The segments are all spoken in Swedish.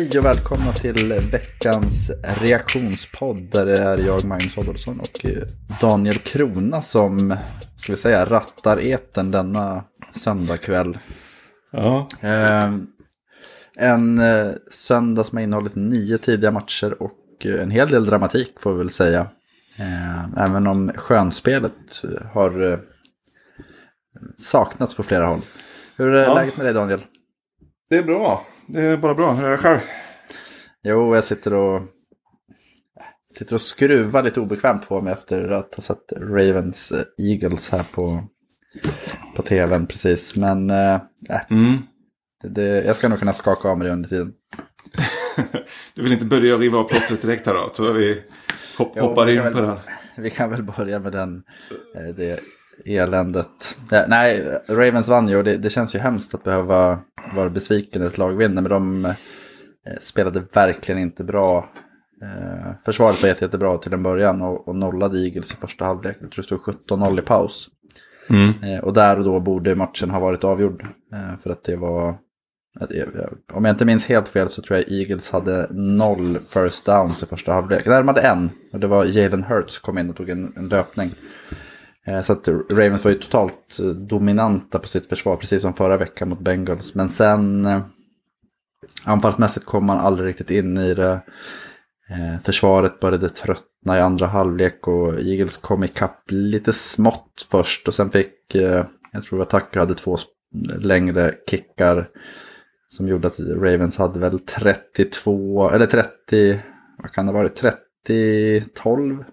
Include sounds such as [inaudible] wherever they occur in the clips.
Hej och välkomna till veckans reaktionspodd där det är jag, Magnus Adolfsson och eh, Daniel Krona som, ska vi säga, rattar eten denna söndagkväll. Ja. Eh, en eh, söndag som har innehållit nio tidiga matcher och eh, en hel del dramatik får vi väl säga. Eh, även om skönspelet har eh, saknats på flera håll. Hur är Ja. läget med dig Daniel? Det är bra. Det är bara bra. Hur är det själv? Jo, jag sitter och, sitter och skruvar lite obekvämt på mig efter att ha sett Ravens eh, Eagles här på, på tvn precis. Men eh, äh, Mm. det, det, jag ska nog kunna skaka av mig det under tiden. [laughs] Du vill inte börja riva av plåstret direkt här då? Så vi hopp, Jo, hoppar in på väl- det. här. Vi kan väl börja med den, eh, det eländet. Eh, Nej, Ravens vann ju och det, det känns ju hemskt att behöva vara besviken när ett lag vinner. Men de eh, spelade verkligen inte bra. Eh, försvaret var jätte, jättebra till en början och, och nollade Eagles i första halvlek. Jag tror det stod 17-0 i paus. Mm. Eh, och där och då borde matchen ha varit avgjord. För att det var, att om jag inte minns helt fel så tror jag Eagles hade noll first downs i första halvlek. Nej, de hade en. Och det var Jalen Hurts som kom in och tog en, en löpning. Eh, så att Ravens var ju totalt eh, dominanta på sitt försvar, precis som förra veckan mot Bengals. Men sen eh, anfallsmässigt kom man aldrig riktigt in i det. Försvaret började tröttna i andra halvlek och Eagles kom ikapp lite smått först. Och sen fick, jag tror att Tucker hade två längre kickar. Som gjorde att Ravens hade väl 32, eller 30, vad kan det ha varit, 30-12?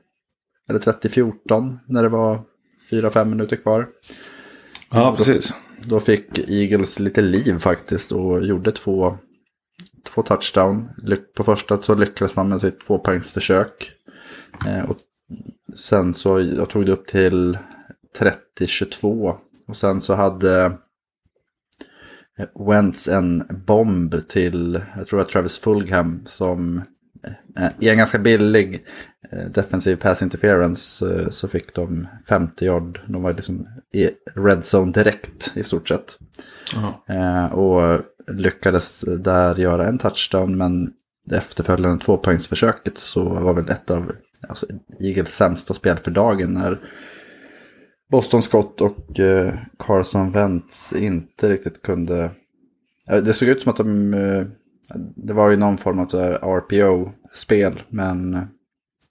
Eller 30-14 när det var 4-5 minuter kvar. Ja, precis. Då fick Eagles lite liv faktiskt och gjorde två, två touchdown. På första så lyckades man med sitt tvåpoängsförsök. Eh, och sen så jag tog det upp till 30-22. Och sen så hade eh, Wentz en bomb till, jag tror att Travis Fulgham som eh, i en ganska billig eh, defensiv pass interference eh, så fick de 50 yard. De var liksom i red zone direkt i stort sett. Ja. Eh, och lyckades där göra en touchdown men efterföljande tvåpoängsförsöket så var väl ett av alltså, Eagles sämsta spel för dagen när Boston Scott och eh, Carson Wentz inte riktigt kunde... Eh, Det såg ut som att de... Eh, det var ju någon form av RPO-spel men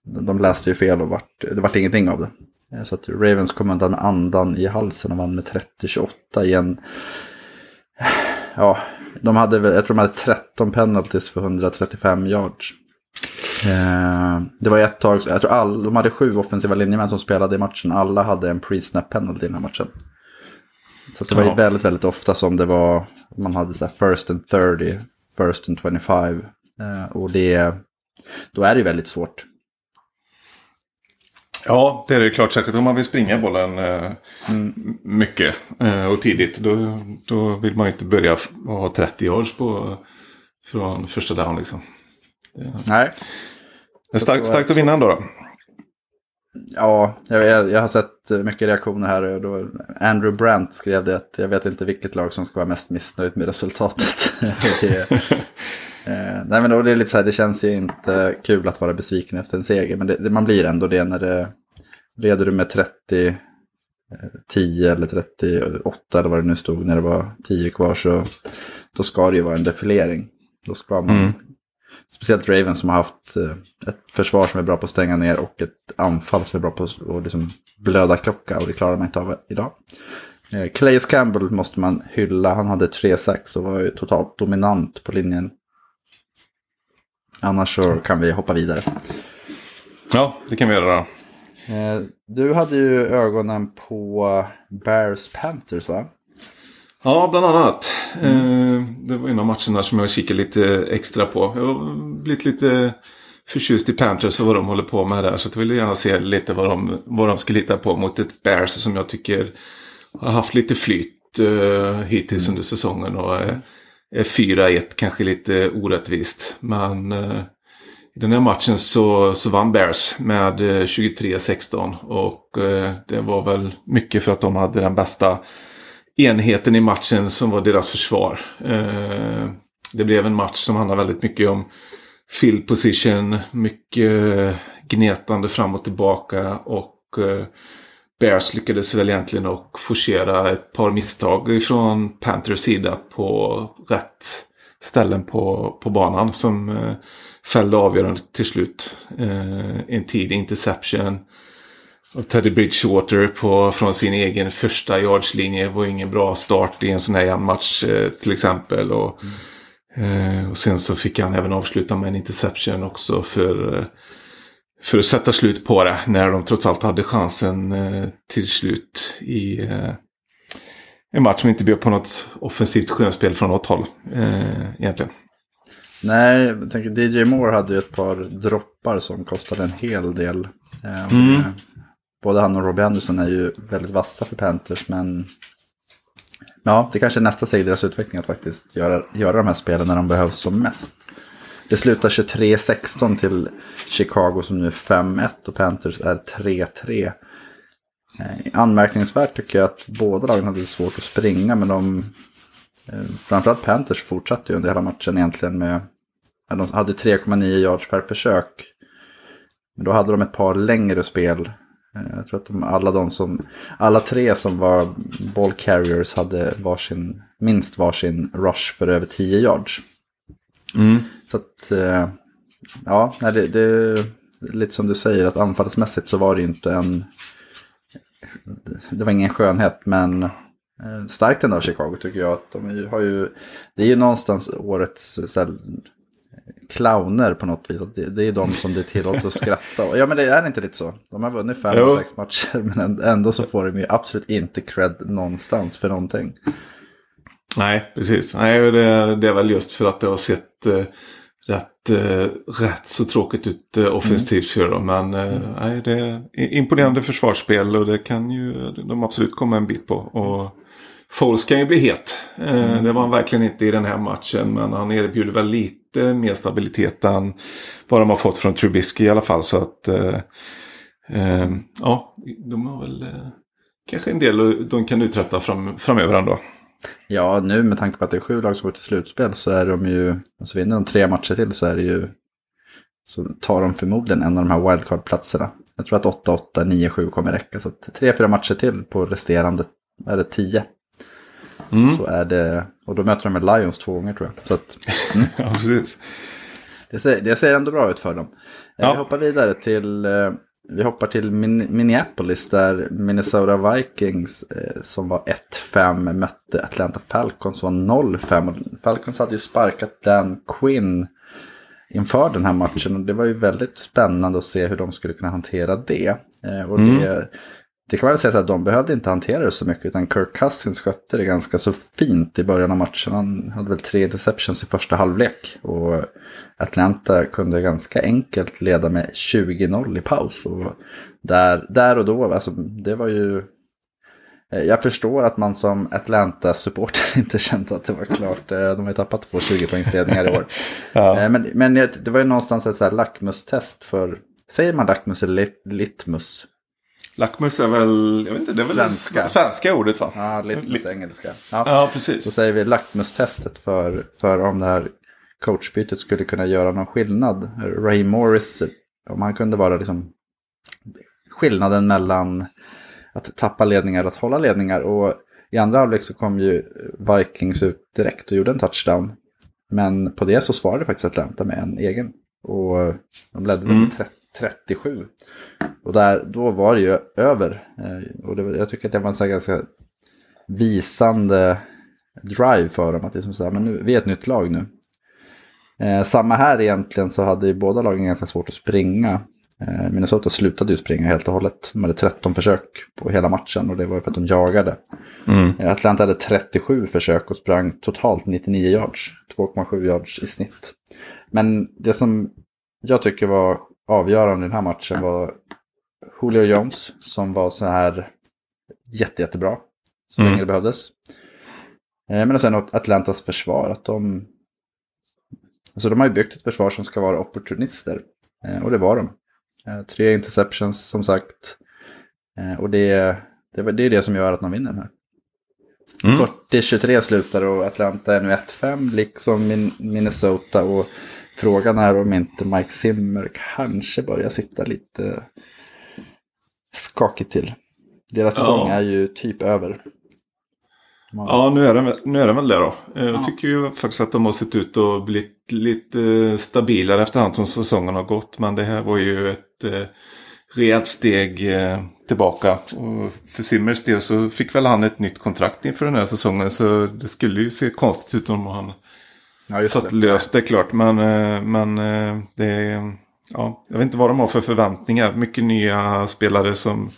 de, läste ju fel och vart, det vart ingenting av det. Eh, Så att Ravens kom undan andan i halsen och vann med 30-28 i en Ja, de hade väl, jag tror de hade 13 penalties för 135 yards. Eh, det var ett tag, jag tror all, de hade sju offensiva linjemän som spelade i matchen. Alla hade en pre-snap penalty i den här matchen. Så det var ju Ja. väldigt, väldigt ofta som det var, man hade så här first and 30, first and 25. Eh, och det, då är det ju väldigt svårt. Ja, det är det klart. Säkert om man vill springa bollen eh, m- mycket eh, och tidigt. Då, då vill man inte börja ha 30 yards på, från första down liksom. Nej. Det är starkt, starkt att vinna ändå då. Ja, jag, jag, har sett eh, mycket reaktioner här. Då Andrew Brandt skrev det att jag vet inte vilket lag som ska vara mest missnöjt med resultatet. [laughs] Det, eh, nej men då det är lite så här, det känns ju inte kul att vara besviken efter en seger. Men det, det, man blir ändå det när det leder du med 30, eh, 10 eller 38 eller vad det nu stod när det var 10 kvar så då ska det ju vara en defilering. Då ska man Mm. Speciellt Raven som har haft eh, ett försvar som är bra på att stänga ner och ett anfall som är bra på att liksom blöda klocka och det klarar man inte av idag. Eh, Clayes Campbell måste man hylla. Han hade 3-6 och var ju totalt dominant på linjen. Annars så kan vi hoppa vidare. Ja, det kan vi göra då. Eh, Du hade ju ögonen på Bears Panthers va? Ja, bland annat. Eh, det var en av matcherna som jag kikade lite extra på. Jag har blivit lite förtjust i Panthers och vad de håller på med där. Så jag ville gärna se lite vad de, vad de skulle hitta på mot ett Bears som jag tycker har haft lite flyt eh, hittills under säsongen. Och Eh, 4-1 kanske lite orättvist. Men eh, i den här matchen så, så vann Bears med eh, 23-16. Och det var väl mycket för att de hade den bästa enheten i matchen som var deras försvar. Det blev en match som handlade väldigt mycket om field position, mycket gnetande fram och tillbaka och Bears lyckades väl egentligen att forcera ett par misstag ifrån Panthers sida på rätt ställen på, på banan som eh, fällde avgörandet till slut. Eh, en tidig interception. Och Teddy Bridgewater på, från sin egen första yardslinje var ingen bra start i en sån här match eh, till exempel. Och, mm. eh, och sen så fick han även avsluta med en interception också för, eh, för att sätta slut på det. När de trots allt hade chansen eh, till slut i eh, en match som inte bjöd på något offensivt skönspel från något håll eh, egentligen. Nej, jag tänker DJ Moore hade ju ett par droppar som kostade en hel del. Eh, mm. Både han och Robbie Anderson är ju väldigt vassa för Panthers, men ja, det kanske är nästa steg i deras utveckling att faktiskt göra, göra de här spelen när de behövs som mest. Det slutar 23-16 till Chicago som nu är 5-1 och Panthers är 3-3. Eh, anmärkningsvärt tycker jag att båda lagen hade svårt att springa, men de... Eh, framförallt Panthers fortsatte ju under hela matchen egentligen med... De hade 3,9 yards per försök. Men då hade de ett par längre spel. Eh, jag tror att de, alla de som... Alla tre som var ball carriers hade varsin, minst varsin rush för över 10 yards. Mm. Så att... Ja, det, det, lite som du säger att anfallsmässigt så var det ju inte en det var ingen skönhet, men eh, starkt ändå av Chicago tycker jag. Att de har ju, det är ju någonstans årets så här, clowner på något vis. Det, det är de som det är tillåtet att skratta. Ja men det är inte lite så. De har vunnit fem, jo. sex matcher men ändå så får de ju absolut inte cred någonstans för någonting. Nej, precis. Nej, det, det är väl just för att det har sett eh, rätt, eh, rätt så tråkigt ut eh, offensivt för dem. Men eh, mm. nej, det är imponerande försvarsspel och det kan ju de absolut komma en bit på. Och Foles kan ju bli het. Eh, mm. Det var han verkligen inte i den här matchen. Men han erbjuder väl lite mer stabilitet än vad de har fått från Trubisky i alla fall. Så att eh, eh, ja, de har väl kanske en del de kan uträtta fram, framöver ändå. Ja, nu med tanke på att det är sju lag som går till slutspel så är de ju, alltså vinner de tre matcher till så är det ju, så tar de förmodligen en av de här wildcard-platserna. Jag tror att 8-8, 9-7 kommer räcka. Så tre, fyra matcher till på resterande, är det 10? Mm. Så är det, och då möter de med Lions två gånger tror jag. Så att, mm. [laughs] ja, precis. Det ser, det ser ändå bra ut för dem. Ja. Vi hoppar vidare till eh, vi hoppar till Minneapolis där Minnesota Vikings eh, som var 1-5 mötte Atlanta Falcons som var 0-5. Falcons hade ju sparkat Dan Quinn inför den här matchen och det var ju väldigt spännande att se hur de skulle kunna hantera det. Eh, och mm. det, det kan man säga så att de behövde inte hantera det så mycket utan Kirk Cousins skötte det ganska så fint i början av matchen. Han hade väl tre interceptions i första halvlek. Och Atlanta kunde ganska enkelt leda med 20-0 i paus. Och där, där och då, alltså det var ju... Eh, jag förstår att man som Atlanta-supporter [laughs] inte kände att det var klart. Eh, de har ju tappat två 20-poängsledningar i år. [laughs] ja. Eh, men, men det var ju någonstans ett så här lackmustest för... Säger man lackmus eller lit, litmus? Lackmus är väl, jag vet inte, det är väl svenska, det svenska ordet va? Ja, litmus engelska. Ja. ja, precis. Då säger vi lackmustestet för, för om det här coachbytet skulle kunna göra någon skillnad. Ray Morris, om han kunde vara liksom skillnaden mellan att tappa ledningar och att hålla ledningar. Och i andra halvlek så kom ju Vikings ut direkt och gjorde en touchdown. Men på det så svarade faktiskt Atlanta med en egen. Och de ledde mm. med 37. Och där, då var det ju över. Eh, och det, jag tycker att det var en så ganska visande drive för dem. Att det är som så här, men nu, vi är ett nytt lag nu. Eh, samma här egentligen så hade ju båda lagen ganska svårt att springa. Eh, Minnesota slutade ju springa helt och hållet. De hade 13 försök på hela matchen och det var för att de jagade. Mm. Eh, Atlanta hade 37 försök och sprang totalt 99 yards. 2,7 yards i snitt. Men det som jag tycker var avgörande i den här matchen var Julio Jones som var så här jätte, jättebra. Så mm. länge det behövdes. Eh, men sen Atlantas försvar, att de Alltså de har ju byggt ett försvar som ska vara opportunister. Eh, och det var de. Eh, tre interceptions som sagt. Och det, det, det är det som gör att de vinner den här. Mm. 40-23 slutar och Atlanta är nu 1-5 liksom Minnesota. Och frågan är om inte Mike Zimmer kanske börjar sitta lite skakigt till. Deras säsong ja. är ju typ över. Man... Ja, nu är, det, nu är det väl det då. Eh, jag ja. tycker ju faktiskt att de har sett ut att bli lite stabilare efterhand som säsongen har gått. Men det här var ju ett eh, rejält steg eh, tillbaka. Och för Simmers del så fick väl han ett nytt kontrakt inför den här säsongen. Så det skulle ju se konstigt ut om han ja, satt det. löst det klart. Men, eh, men eh, det ja, jag vet inte vad de har för förväntningar. Mycket nya spelare som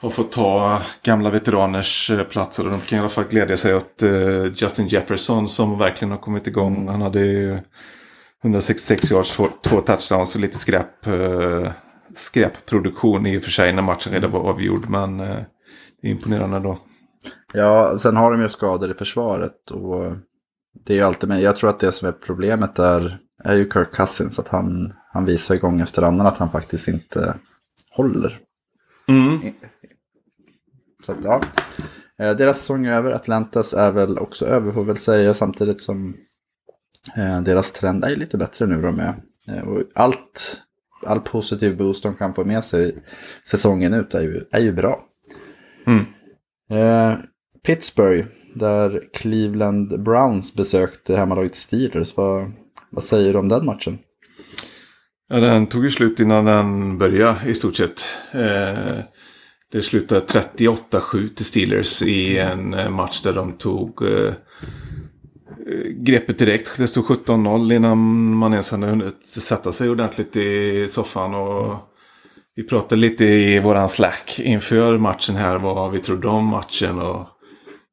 har fått ta gamla veteraners eh, platser. Och de kan i alla fall glädja sig åt Justin Jefferson som verkligen har kommit igång. Mm. Han hade ju 166 yards, två, touchdowns och lite skräp, skräpproduktion i och för sig när matchen redan var avgjord. Men det är imponerande då. Ja, sen har de ju skador i försvaret. Och det är ju alltid med. Jag tror att det som är problemet där är ju Kirk Cousins. Att han, han visar gång efter annan att han faktiskt inte håller. Mm. Så att, ja. Eh, deras säsong är över. Atlantas är väl också över får väl säga. Samtidigt som eh, deras trend är lite bättre nu de är. Eh, och allt, all positiv boost de kan få med sig säsongen ut är ju, är ju bra. Mm. Pittsburgh, där Cleveland Browns besökte hemmalaget Steelers. Vad, vad säger du om den matchen? Ja, den tog ju slut innan den började i stort sett. Eh, det slutade 38-7 till Steelers i en eh, match där de tog eh, greppet direkt. Det stod 17-0 innan man ens hade hunnit sätta sig ordentligt i soffan. Och vi pratade lite i våran slack inför matchen här vad vi trodde om matchen. Och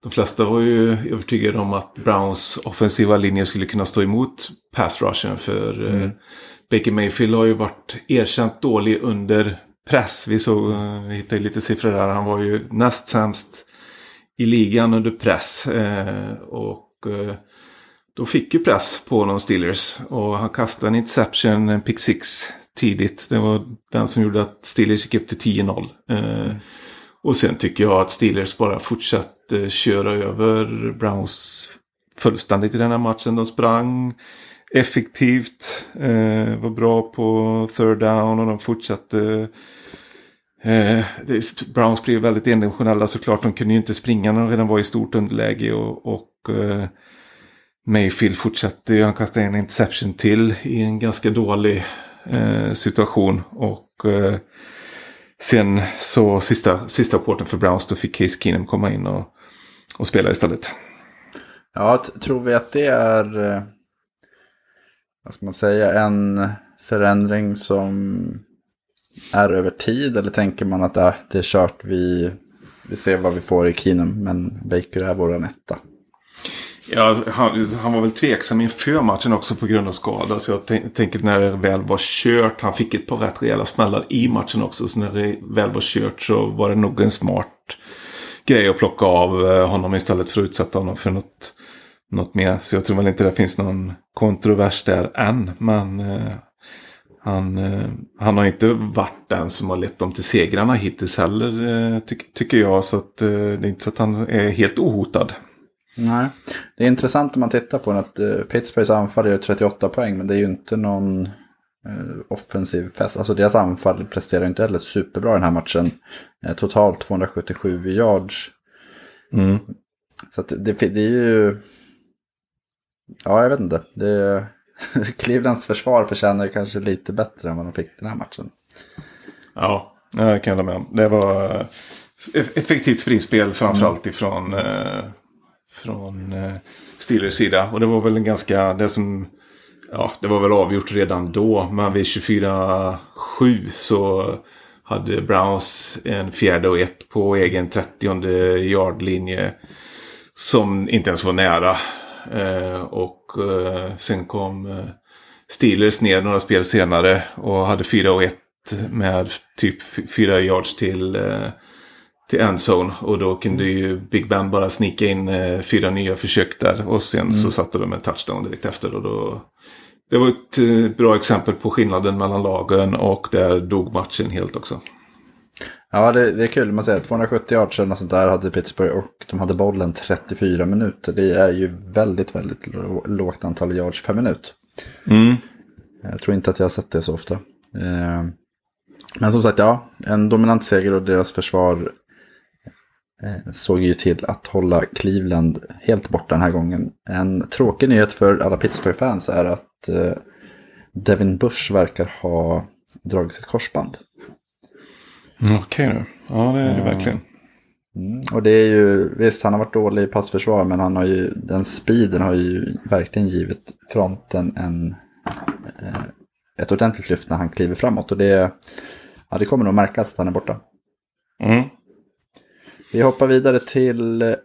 de flesta var ju övertygade om att Browns offensiva linje skulle kunna stå emot pass rushen. För mm. Baker Mayfield har ju varit erkänt dålig under press. Vi såg, vi hittade lite siffror där. Han var ju näst sämst i ligan under press. Eh, och eh, då fick ju press på honom Steelers. Och han kastade en interception, en pick six tidigt. Det var den som gjorde att Steelers gick upp till 10-0. Eh, och sen tycker jag att Steelers bara fortsatte eh, köra över Browns fullständigt i den här matchen. De sprang effektivt, eh, var bra på third down och de fortsatte. Eh, Browns blev väldigt endimensionella såklart. De kunde ju inte springa när de redan var i stort underläge. Och, och eh, Mayfield fortsatte. ju. Han kastade en interception till i en ganska dålig eh, situation. Och eh, sen så sista, sista porten för Browns då fick Case Keenum komma in och, och spela istället. Ja, tror vi att det är eh, vad ska man säga, en förändring som är över tid? Eller tänker man att äh, det är kört, vi, vi ser vad vi får i Keenum, men Baker är våran etta? Ja, han, han, var väl tveksam inför matchen också på grund av skada. Så jag tänker när det väl var kört. Han fick ett par rätt rejäla smällar i matchen också. Så när det väl var kört så var det nog en smart grej att plocka av eh, honom istället för att utsätta honom för något något mer. Så jag tror väl inte det finns någon kontrovers där än. Men eh, han, eh, han har inte varit den som har lett dem till segrarna hittills heller. Eh, ty tycker jag. Så att, eh, det är inte så att han är helt ohotad. Nej, det är intressant om man tittar på att eh, Pittsburghs anfall gör 38 poäng. Men det är ju inte någon eh, offensiv fest. Alltså deras anfall presterar inte heller superbra den här matchen. Eh, totalt 277 yards. Mm. Så det, det, är ju Ja, jag vet inte. Det, [laughs] Clevelands försvar förtjänar kanske lite bättre än vad de fick den här matchen. Ja, det kan jag hålla med om. Det var effektivt frispel framförallt mm. ifrån från eh, Steelers sida. Och det var väl en ganska, det som, ja, det var väl avgjort redan då. Men vid 24-7 så hade Browns en fjärde och ett på egen 30 yardlinje. Som inte ens var nära. Eh, och eh, sen kom eh, Steelers ner några spel senare och hade 4 och 1 med typ 4 yards till, eh, till endzone. Och då kunde ju Big Ben bara snika in fyra nya försök där. Och sen mm. så satte de en touchdown direkt efter. Och då, det var ett bra exempel på skillnaden mellan lagen och där dog matchen helt också. Ja, det, det är kul. Man säger 270 yards eller något sånt där hade Pittsburgh och de hade bollen 34 minuter. Det är ju väldigt, väldigt lågt antal yards per minut. Mm. Jag tror inte att jag har sett det så ofta. Eh, men som sagt, ja, en dominant seger och deras försvar eh, såg ju till att hålla Cleveland helt borta den här gången. En tråkig nyhet för alla Pittsburgh-fans är att eh, Devin Bush verkar ha dragit sitt korsband. Okej okay, nu. Ja, det är det verkligen. Mm, och det är ju, visst han har varit dålig i passförsvar men han har ju, den speeden har ju verkligen givit fronten en, ett ordentligt lyft när han kliver framåt. Och det, ja, det kommer nog märkas att han är borta. Mm. Vi hoppar vidare till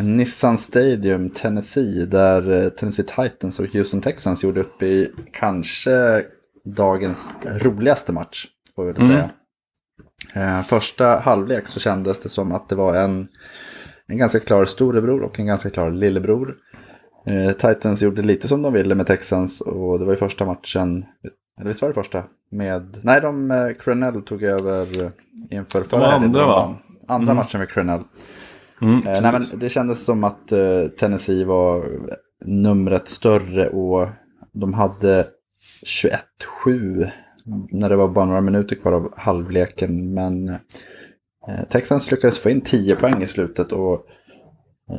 Nissan Stadium, Tennessee, där Tennessee Titans och Houston Texans gjorde upp i kanske dagens roligaste match, får vi väl säga. Mm. första halvlek så kändes det som att det var en, en ganska klar storebror och en ganska klar lillebror. Eh, Titans gjorde lite som de ville med Texans och det var ju första matchen, eller visst var det första? Med, nej, de, eh, Crenell tog över inför förra helgen. andra va? Andra mm. matchen med Crenell. Mm, eh, nej, men det kändes som att eh, Tennessee var numret större och de hade 21-7 när det var bara några minuter kvar av halvleken. Men eh, Texans lyckades få in 10 poäng i slutet och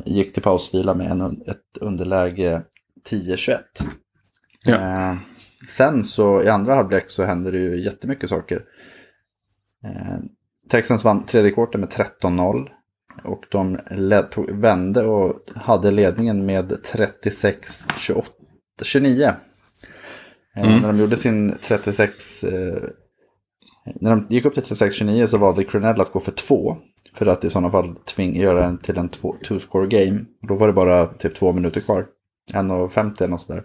gick till pausvila med en, ett underläge 10-21. Ja. Eh, sen så i andra halvlek så hände det ju jättemycket saker. Texans vann tredje kvarten med 13-0. Och de led, tog, vände och hade ledningen med 36-29. Eh, mm. När de gjorde sin 36... Eh, när de gick upp till 36-29 så valde Cronell att gå för två. För att i sådana fall tving, göra den till en two-score game. Då var det bara typ två minuter kvar. 1.50 eller något sådär.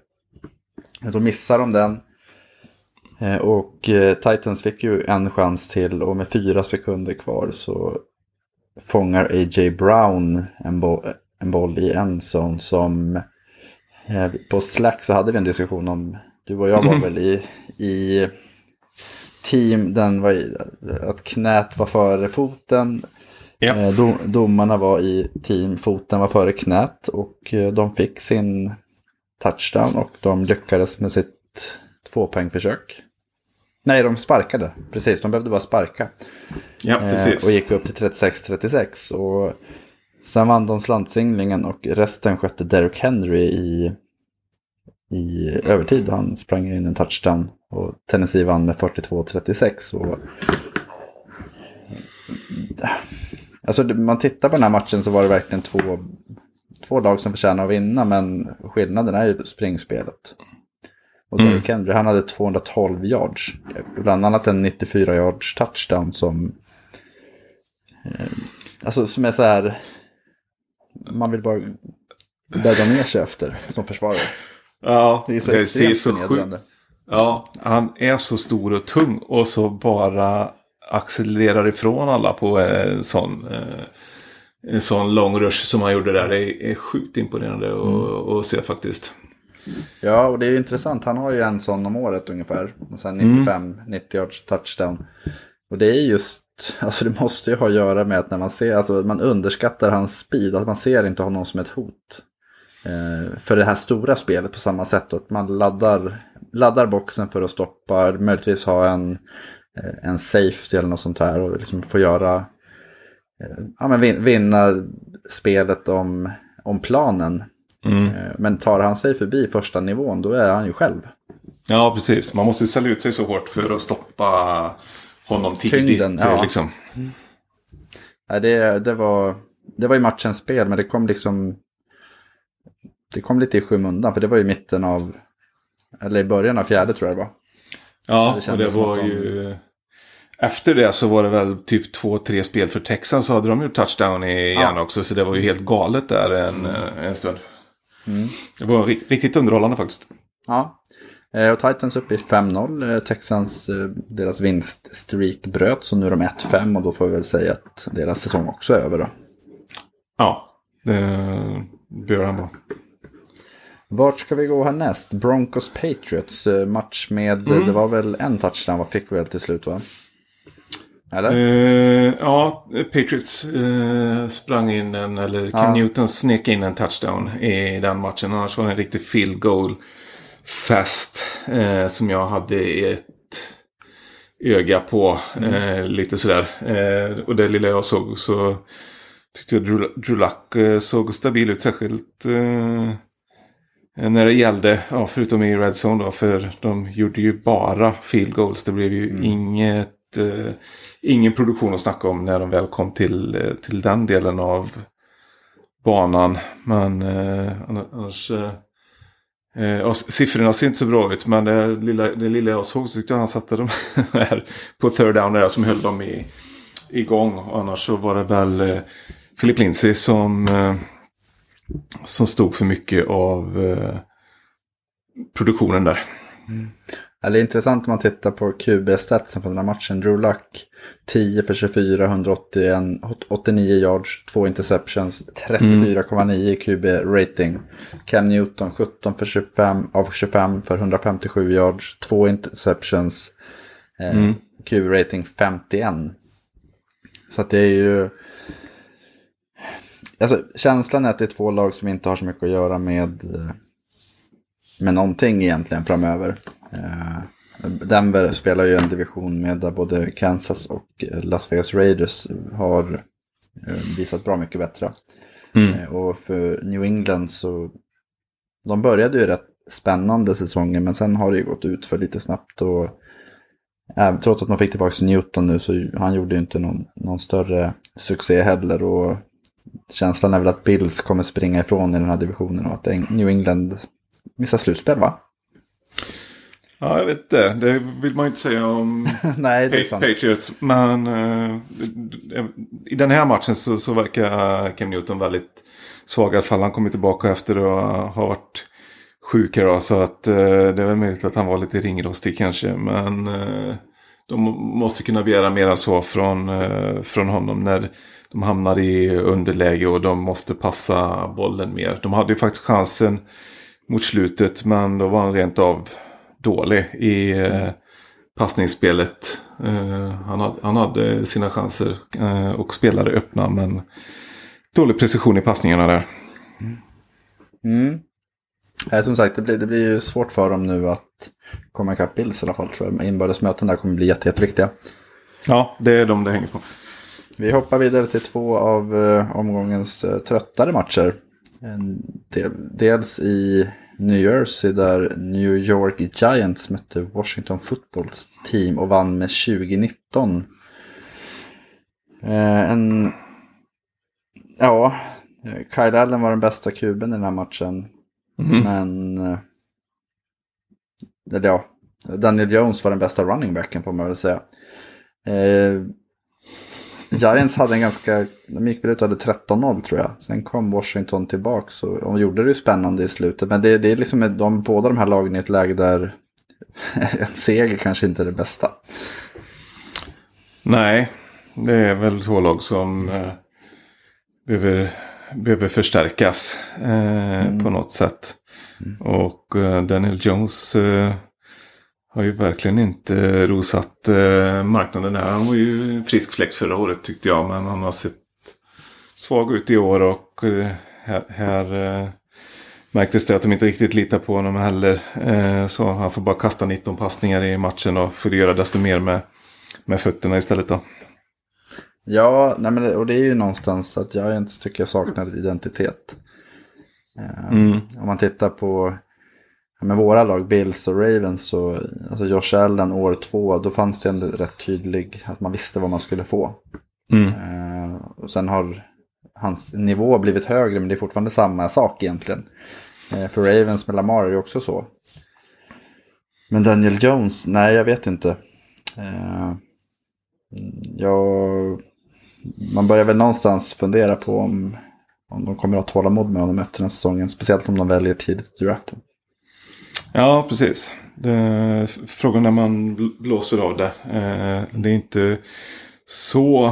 Då missar de den. Eh, och eh, Titans fick ju en chans till och med fyra sekunder kvar så fångar A.J. Brown en, bo en boll i en zone som eh, på Slack så hade vi en diskussion om, du och jag var mm. väl i, i team, den var i, att knät var före foten. Ja. Eh, domarna var i team, foten var före knät och de fick sin touchdown och de lyckades med sitt tvåpoängförsök. Nej, de sparkade. Precis, de behövde bara sparka. Ja, eh, precis. och gick upp till 36-36. Och sen vann de slantsinglingen och resten skötte Derrick Henry i, i övertid. Han sprang in en touchdown. Och Tennessee vann med 42-36. Och Alltså man tittar på den här matchen så var det verkligen två, två lag som förtjänar att vinna. Men skillnaden är ju springspelet. Och mm. Derrick Henry, han hade 212 yards. Bland annat en 94 yards touchdown som... Eh, alltså som är så här... Man vill bara bädda ner sig efter som försvarare. Ja, det är så extremt förnedrande. Ja, han är så stor och tung och så bara accelererar ifrån alla på en sån, eh, en sån lång rush som han gjorde där. Det är sjukt imponerande mm. att se faktiskt. Ja, och det är ju intressant. Han har ju en sån om året ungefär. Och sen 95-90 mm. yards touchdown. Och det är just, alltså det måste ju ha att göra med att när man ser, alltså man underskattar hans speed. Att man ser inte honom som ett hot. Eh, för det här stora spelet på samma sätt. Och man laddar, laddar boxen för att stoppa, möjligtvis ha en Eh, en safety eller något sånt här och liksom få göra, eh, ja men vinna spelet om, om planen. Mm. Eh, men tar han sig förbi första nivån då är han ju själv. Ja, precis. Man måste ställa ut sig så hårt för att stoppa honom tidigt. Tyngden, ja. liksom. ja, det, det, var, det var ju matchens spel, men det kom liksom... Det kom lite i skymundan, för det var ju mitten av... Eller i början av fjärde tror jag det var. Ja, det och det var de... ju... Efter det så var det väl typ två, tre spel för Texas så hade de ju touchdown igen ja. också. Så det var ju helt galet där en, en stund. Mm. Det var riktigt underhållande faktiskt. Ja, eh, och Titans uppe i 5-0. Eh, Texans, deras vinststreak bröt så nu är de 1-5 och då får vi väl säga att deras säsong också är över då. Ja, det bör han vara. Vart ska vi gå härnäst? Broncos Patriots match med, mm. det var väl en touchdown, vad fick vi väl till slut va? Eller? Eh, ja, Patriots eh, sprang in en, eller Cam Ja. Newton snek in en touchdown i den matchen. Annars var det en riktig field goal fest eh, som jag hade ett öga på. Eh, lite sådär. Eh, och det lilla jag såg så tyckte jag Drew, Drew Luck eh, såg stabil ut. Särskilt när det gällde, ja, förutom i Red Zone då, för de gjorde ju bara field goals. Det blev ju inget, eh, ingen produktion att snacka om när de väl kom till, eh, till den delen av banan. Men eh, annars... Eh, eh siffrorna ser inte så bra ut men det lilla, det lilla jag såg så tyckte jag han satte dem [laughs] här på third down där som höll dem i, igång. Och annars så var det väl eh, Philip Lindsay som, eh, som stod för mycket av eh, produktionen där. Mm. Ja, Det är intressant om man tittar på QB-statsen från den här matchen. Drew Luck 10 för 24, 181, 89 yards, 2 interceptions, 34,9 i QB-rating. Cam Newton 17 för 25 av 25 för 157 yards, 2 interceptions, eh, QB-rating 51. Så att det är ju... Alltså känslan är att det är två lag som inte har så mycket att göra med eh, med någonting egentligen framöver. Eh, Denver spelar ju en division med där både Kansas och eh, Las Vegas Raiders har eh, visat bra mycket bättre. Eh, Och för New England så de började ju rätt spännande säsonger men sen har det ju gått ut för lite snabbt. Och, även, trots att man fick tillbaka Newton nu så han gjorde ju inte någon, någon större succé heller. Och känslan är väl att Bills kommer springa ifrån i den här divisionen och att New England missar slutspel va? Ja, jag vet inte. Det vill man ju inte säga om [laughs] Nej, det Pa-. Patriots. Men eh, i den här matchen så, så verkar Cam Newton väldigt svag. I alla fall han kommer tillbaka efter att ha varit sjuk här då, Så att eh, det är väl möjligt att han var lite ringrostig kanske. Men eh, de måste kunna begära mer än så från, från honom. När de hamnar i underläge och de måste passa bollen mer. De hade ju faktiskt chansen mot slutet. Men då var han rent av dålig i eh, passningsspelet. Eh, han, hade, han hade sina chanser eh, och spelade öppna men dålig precision i passningarna där. Mm. Som sagt, det blir, det blir ju svårt för dem nu att komma ikapp Bills i alla fall. Tror jag. Inbördesmöten där kommer bli jätte, jätteviktiga. Ja, det är de det hänger på. Vi hoppar vidare till två av eh, omgångens eh, tröttare matcher. En dels i New Jersey där New York Giants mötte Washington Footballs team och vann med 2019. Eh, en... Ja, Kyle Allen var den bästa kuben i den här matchen. Mhm. Men... eh, Eller ja, Daniel Jones var den bästa running backen får man väl säga. Eh, Giants hade en ganska, de gick väl ut och hade 13-0 tror jag. Sen kom Washington tillbaka och, och gjorde det ju spännande i slutet. Men det, det är liksom de, båda de här lagen i ett läge där [laughs] en seger kanske inte är det bästa. Nej, det är väl två lag som eh, behöver, behöver förstärkas eh, på något sätt. Och eh, Daniel Jones eh, har ju verkligen inte rosat eh, marknaden här. Han var ju en frisk fläkt förra året tyckte jag. Men han har sett svag ut i år och eh, här, här eh, märktes det att de inte riktigt litar på honom heller. Eh, så han får bara kasta 19 passningar i matchen och får göra desto mer med, med fötterna istället då. Ja, nej men, och det är ju någonstans att Giants tycker jag saknar identitet. Mm. Om man tittar på med våra lag, Bills och Ravens, så, alltså Josh Allen år två, då fanns det en rätt tydlig, att man visste vad man skulle få. Mm. Eh, och sen har hans nivå blivit högre, men det är fortfarande samma sak egentligen. Eh, för Ravens med Lamar är det också så. Men Daniel Jones, nej jag vet inte. Eh, jag, man börjar väl någonstans fundera på om, om de kommer att ha tålamod med honom efter den säsongen. Speciellt om de väljer tidigt i draften. Ja, precis. Det, frågan när man blåser av det. Eh, det är inte så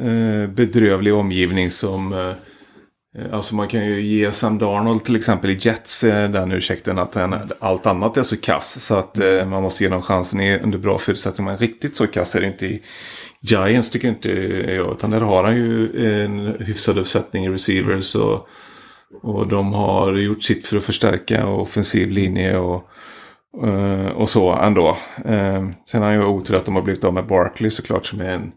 eh, bedrövlig omgivning som, eh, alltså man kan ju ge Sam Darnold till exempel i Jets den ursäkten att han, allt annat är så kass. Så att man måste ge dem chansen i, under bra förutsättningar. Men riktigt så kass är det inte i Giants tycker inte jag. Utan där har han ju en hyfsad uppsättning i receivers. Och, och de har gjort sitt för att förstärka offensiv linje och, och så ändå. Sen har ju otur att de har blivit av med Barkley såklart som är en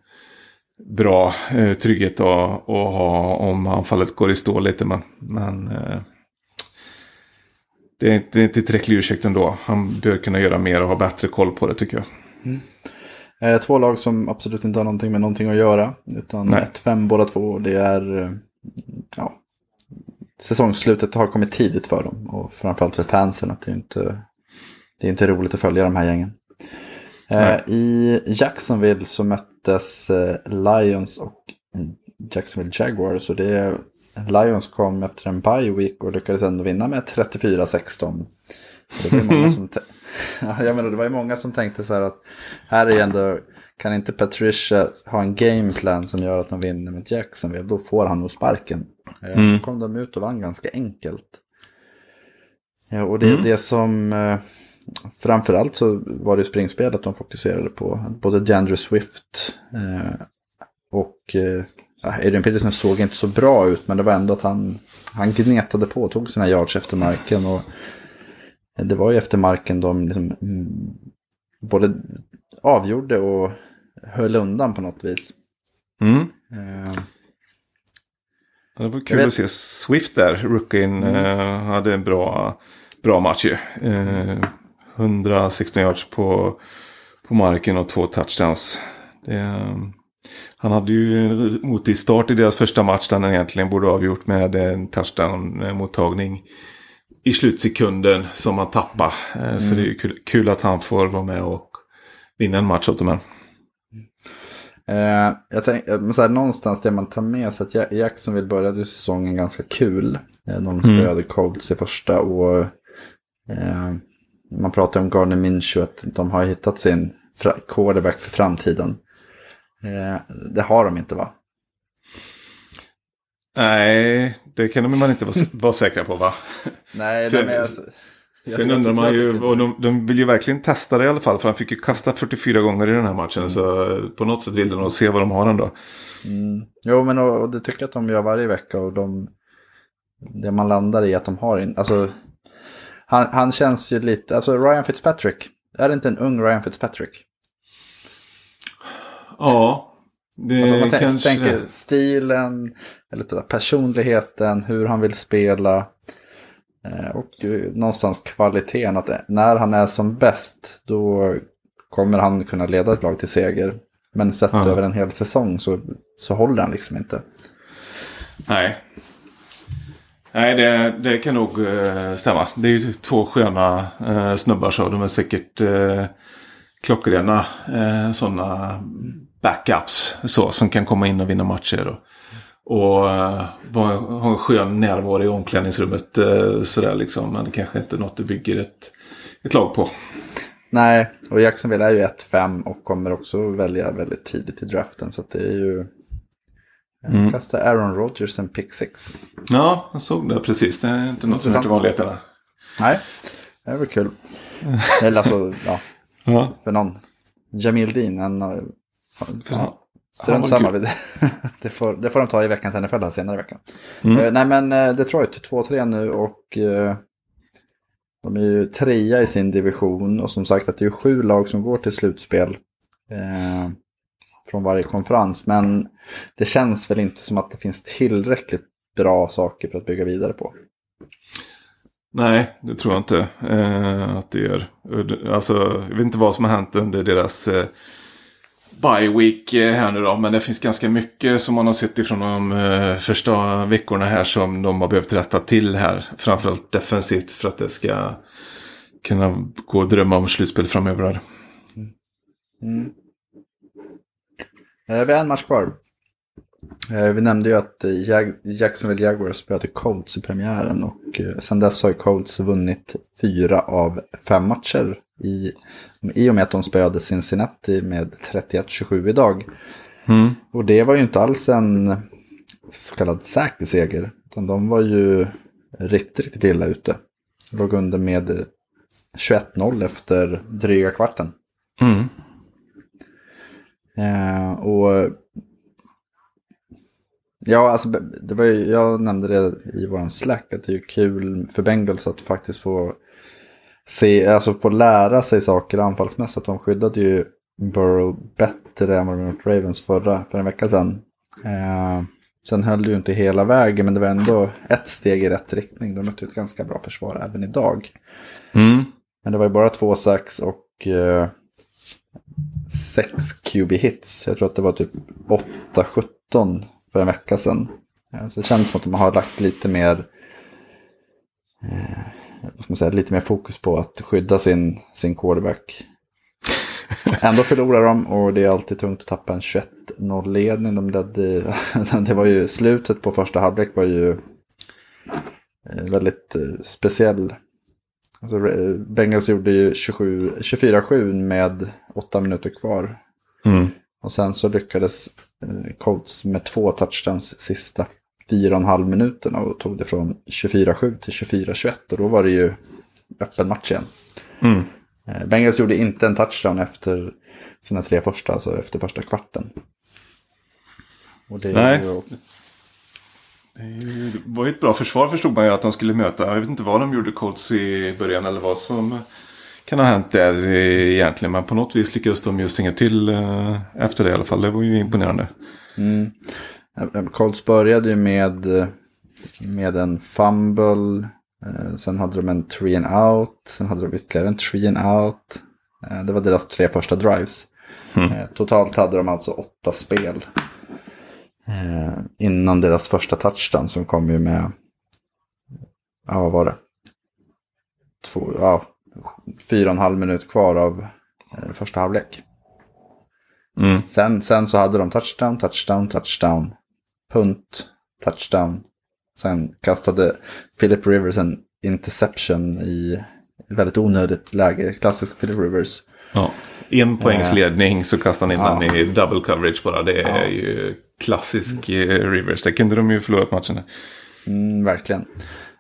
bra eh, trygghet att, att ha om anfallet går i stå lite. Men, men eh, det, är inte, det är inte tillräcklig ursäkt ändå. Han bör kunna göra mer och ha bättre koll på det tycker jag. Mm. Eh, två lag som absolut inte har någonting med någonting att göra. Utan 1-5 båda två. Det är eh, ja, säsongsslutet har kommit tidigt för dem. Och framförallt för fansen. Att det, är inte, det är inte roligt att följa de här gängen. Eh, I Jacksonville så möttes eh, Lions och Jacksonville Jaguars. Och det, Lions kom efter en bye week och lyckades ändå vinna med 34-16. Det var många [laughs] som [laughs] ja, jag menar, det var ju många som tänkte så här att här är ändå, kan inte Patricia ha en gameplan som gör att de vinner mot Jacksonville, då får han nog sparken. Eh, mm. Då kom de ut och vann ganska enkelt. Ja, och det är mm. det som framförallt så var det springspelet de fokuserade på. Både DeAndre Swift eh, och eh, Adrian Peterson såg inte så bra ut men det var ändå att han, han gnetade på och tog sina yards efter marken. Och det var ju efter marken de liksom, mm, både avgjorde och höll undan på något vis. Mm. Eh, det var kul att se Swift där, rookien, mm. eh, hade en bra, bra match ju. Eh, 116 yards på, på marken och två touchdowns. Det, han hade ju mot i start i deras första match där han egentligen borde ha avgjort med en touchdown-mottagning i slutsekunden som han tappade. Mm. Så det är kul, kul, att han får vara med och vinna en match åt dem här. Eh, jag tänkte, så här, någonstans det man tar med sig att Jacksonville började säsongen ganska kul. Eh, de spelade mm. Colts i första och eh, man pratar om Gardner Minshew, att de har hittat sin quarterback för framtiden. Eh, det har de inte va? Nej, det kan man inte vara, vara säkra på va? Nej, sen, är, alltså, sen undrar man ju, och de, de, vill ju verkligen testa det i alla fall. För han fick ju kasta 44 gånger i den här matchen. Mm. Så på något sätt vill de nog se vad de har ändå. Mm. Jo, men och, och det tycker jag att de gör varje vecka. Och de, det man landar i att de har, in, alltså han, han känns ju lite, alltså Ryan Fitzpatrick. Är det inte en ung Ryan Fitzpatrick? Ja, det alltså, man kanske... tänker stilen, eller personligheten, hur han vill spela. Eh, och någonstans kvaliteten, att när han är som bäst då kommer han kunna leda ett lag till seger. Men sett ja. över en hel säsong så, så håller han liksom inte. Nej, Nej, det, det kan nog uh, stämma. Det är ju två sköna snubbar så. De är säkert klockrena sådana backups så, som kan komma in och vinna matcher. Och, och uh, ha en skön närvaro i omklädningsrummet. Uh, sådär liksom. Men det kanske inte är något du bygger ett, ett lag på. Nej, och Jacksonville är ju 1-5 och kommer också välja väldigt tidigt i draften. Så det är ju Mm. Kastade Aaron Rodgers en pick six. Ja, jag såg det precis. Det är inte något som hör till vanligheterna. Nej, det var kul. [laughs] Eller alltså, ja. ja. För någon. Jamil Dean, en... Ja. Strunt samma. Det, [laughs] det, får, det får de ta i veckans NFL senare i veckan. Mm. Uh, nej men uh, Detroit 2-3 nu och uh, de är ju trea i sin division. Och som sagt att det är sju lag som går till slutspel från varje konferens. Men det känns väl inte som att det finns tillräckligt bra saker för att bygga vidare på. Nej, det tror jag inte eh, att det gör. Alltså, jag vet inte vad som har hänt under deras eh, bye week eh, här nu då. Men det finns ganska mycket som man har sett ifrån de eh, första veckorna här som de har behövt rätta till här. Framförallt defensivt för att det ska kunna gå och drömma om slutspel framöver. Här. Mm. Eh, vi har en match kvar. Eh, vi nämnde ju att eh, Jacksonville Jaguars spelade Colts i premiären och eh, sedan dess har Colts vunnit fyra av fem matcher i, i och med att de spöade Cincinnati med 31-27 idag. Mm. Och det var ju inte alls en så kallad säker seger. Utan de var ju riktigt, riktigt illa ute. Låg under med 21-0 efter dryga kvarten. Mm. Eh, och Ja, alltså det var jag nämnde det i våran Slack att det är kul för Bengals att faktiskt få se, alltså få lära sig saker anfallsmässigt. De skyddade ju Burrow bättre än vad de gjort Ravens förra, för en vecka sedan. Eh, sen höll det ju inte hela vägen, men det var ändå ett steg i rätt riktning. De mötte ett ganska bra försvar även idag. Mm. Men det var ju bara två sax och eh, sex QB hits. Jag tror att det var typ 8-17 för en vecka sedan. Så det känns som att de har lagt lite mer, eh, säga, lite mer fokus på att skydda sin, sin quarterback. [laughs] Ändå förlorar de och det är alltid tungt att tappa en 21-0-ledning. De ledde, [laughs] det var ju slutet på första halvlek var ju eh, väldigt eh, speciell. Alltså, Bengals gjorde ju 24-7 med åtta minuter kvar. Mm. Och sen så lyckades eh, Colts med två touchdowns sista fyra och en halv minuterna och tog det från 24-7 till 24-21 och då var det ju öppen match igen. Mm. Eh, Bengals gjorde inte en touchdown efter sina tre första, alltså efter första kvarten. Och det Nej. Ju... Det var ju ett bra försvar förstod man ju att de skulle möta. Jag vet inte vad de gjorde Colts i början eller vad som kan ha hänt där egentligen. Men på något vis lyckades de ju stänga till eh, efter det i alla fall. Det var ju imponerande. Mm. Colts började ju med, med en fumble. Eh, sen hade de en three and out. Sen hade de ytterligare en three and out. Eh, det var deras tre första drives. Mm. Totalt hade de alltså åtta spel. Innan deras första touchdown som kom ju med, ja vad var det? Två, ja, fyra och en halv minut kvar av eh, första halvlek. Mm. Sen, sen så hade de touchdown, touchdown, touchdown, punt, touchdown. Sen kastade Philip Rivers en interception i väldigt onödigt läge, klassisk Philip Rivers. Ja. En poängs ledning så kastar han in Ja. den i double coverage bara. Det är Ja. ju klassisk eh, Rivers. Det kunde de ju förlorat matchen. Mm, verkligen.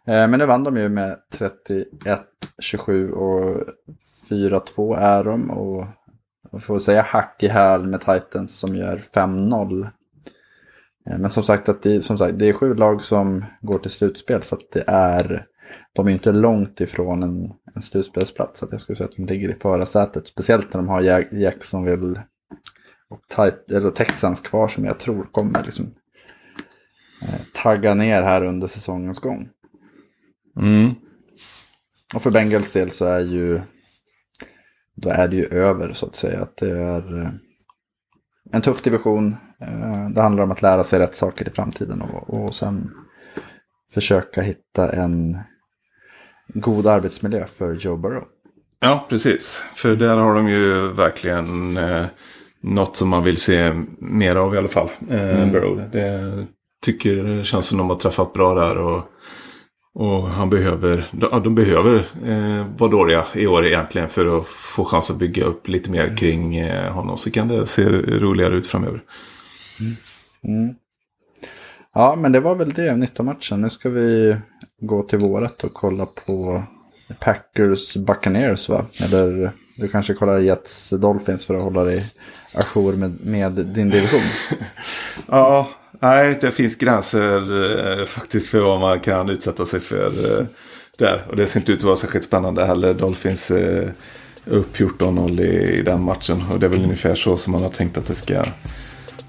Eh, Men nu vann de ju med 31-27 och 4-2 är de. Och jag får säga hack i häl med Titans som gör 5-0. Eh, Men som sagt, att det, som sagt, det är sju lag som går till slutspel. Så att det är, de är inte långt ifrån en, en slutspelsplats. Så att jag skulle säga att de ligger i förarsätet. Speciellt när de har Jack- Jacksonville och eller Texans kvar som jag tror kommer liksom eh, tagga ner här under säsongens gång. Mm. Och för Bengals del så är ju då är det ju över så att säga. Att det är eh, en tuff division. Eh, Det handlar om att lära sig rätt saker i framtiden och, och sen försöka hitta en god arbetsmiljö för Joe Burrow. Ja, precis. För där har de ju verkligen eh, något som man vill se mer av i alla fall. Eh, Mm. Burrow. Det tycker det känns som de har träffat bra där. Och, och han behöver, de behöver eh, vara dåliga i år egentligen för att få chans att bygga upp lite mer kring eh, honom. Så kan det se roligare ut framöver. Mm. Ja, men det var väl det, 19-matchen. Nu ska vi gå till vårat och kolla på Packers Buccaneers va? Eller du kanske kollar Jets Dolphins för att hålla dig ajour med, med din division. [laughs] Ja, nej, det finns gränser eh, faktiskt för vad man kan utsätta sig för eh, där. Och det ser inte ut att vara särskilt spännande heller. Dolphins eh, upp 14-0 i, i den matchen. Och det är väl ungefär så som man har tänkt att det ska,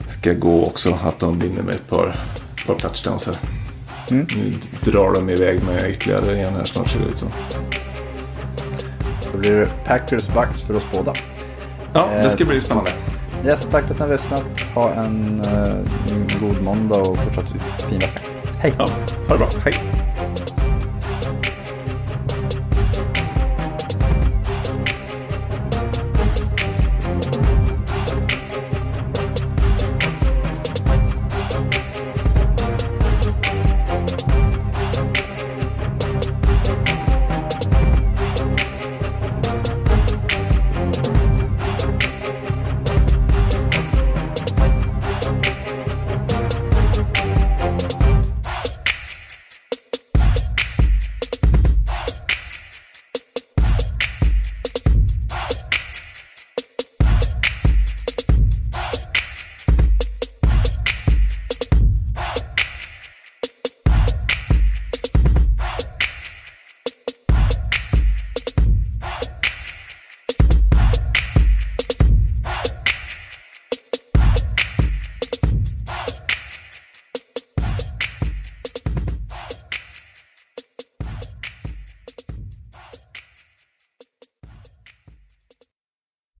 ska gå också. Att de vinner med ett par, par touchdowns här. Mm. Nu drar de iväg med ytterligare en här snart ser det ut som. Då blir det Packers Bucks för oss båda. Ja, det ska bli spännande. Yes, tack för att ni har lyssnat. Ha en, eh, en god måndag och fortsatt fin vecka. Hej! Ja, ha det bra. Hej!